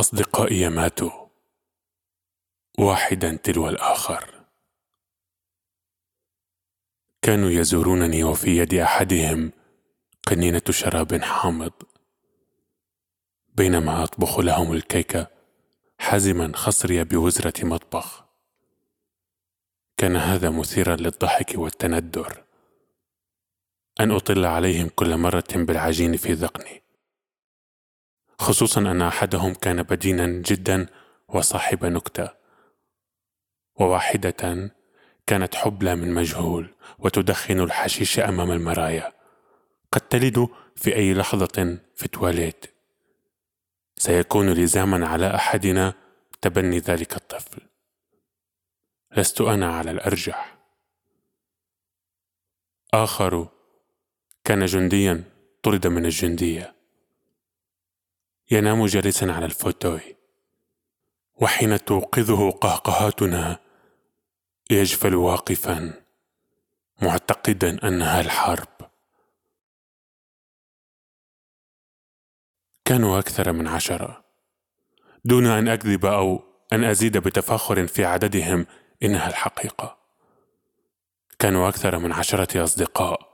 أصدقائي ماتوا. واحدا تلو الآخر. كانوا يزورونني وفي يد أحدهم قنينة شراب حامض. بينما أطبخ لهم الكيك حازما خصري بوزرة مطبخ. كان هذا مثيرا للضحك والتندر. أن أطل عليهم كل مرة بالعجين في ذقني. خصوصا أن أحدهم كان بدينا جدا وصاحب نكتة. وواحدة كانت حبلى من مجهول وتدخن الحشيش أمام المرايا. قد تلد في أي لحظة في التواليت. سيكون لزاما على أحدنا تبني ذلك الطفل. لست أنا على الأرجح. آخر كان جنديا طرد من الجندية. ينام جالسا على الفوتوي وحين توقظه قهقهاتنا يجفل واقفا معتقدا أنها الحرب. كانوا أكثر من عشرة. دون أن أكذب أو أن أزيد بتفاخر في عددهم إنها الحقيقة. كانوا أكثر من عشرة أصدقاء.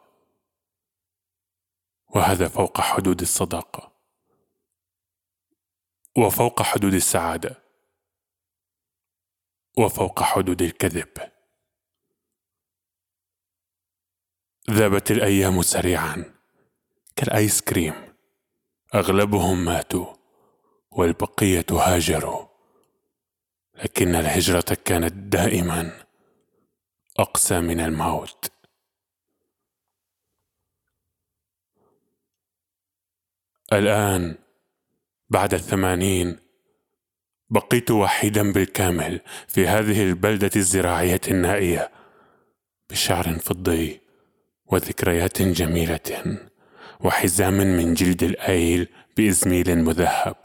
وهذا فوق حدود الصداقة. وفوق حدود السعادة. وفوق حدود الكذب. ذابت الأيام سريعا. كالآيس كريم. أغلبهم ماتوا والبقية هاجروا. لكن الهجرة كانت دائما أقسى من الموت. الآن بعد الثمانين بقيت وحيدا بالكامل في هذه البلدة الزراعية النائية بشعر فضي وذكريات جميلة وحزام من جلد الأيل بإزميل مذهب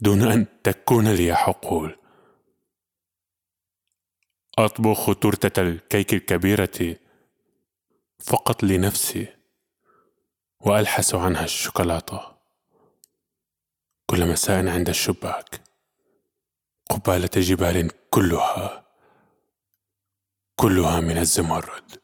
دون أن تكون لي حقول. أطبخ تورتة الكيك الكبيرة فقط لنفسي وألحس عنها الشوكولاتة. كل مساء عند الشباك. قبالة جبال كلها كلها من الزمرد.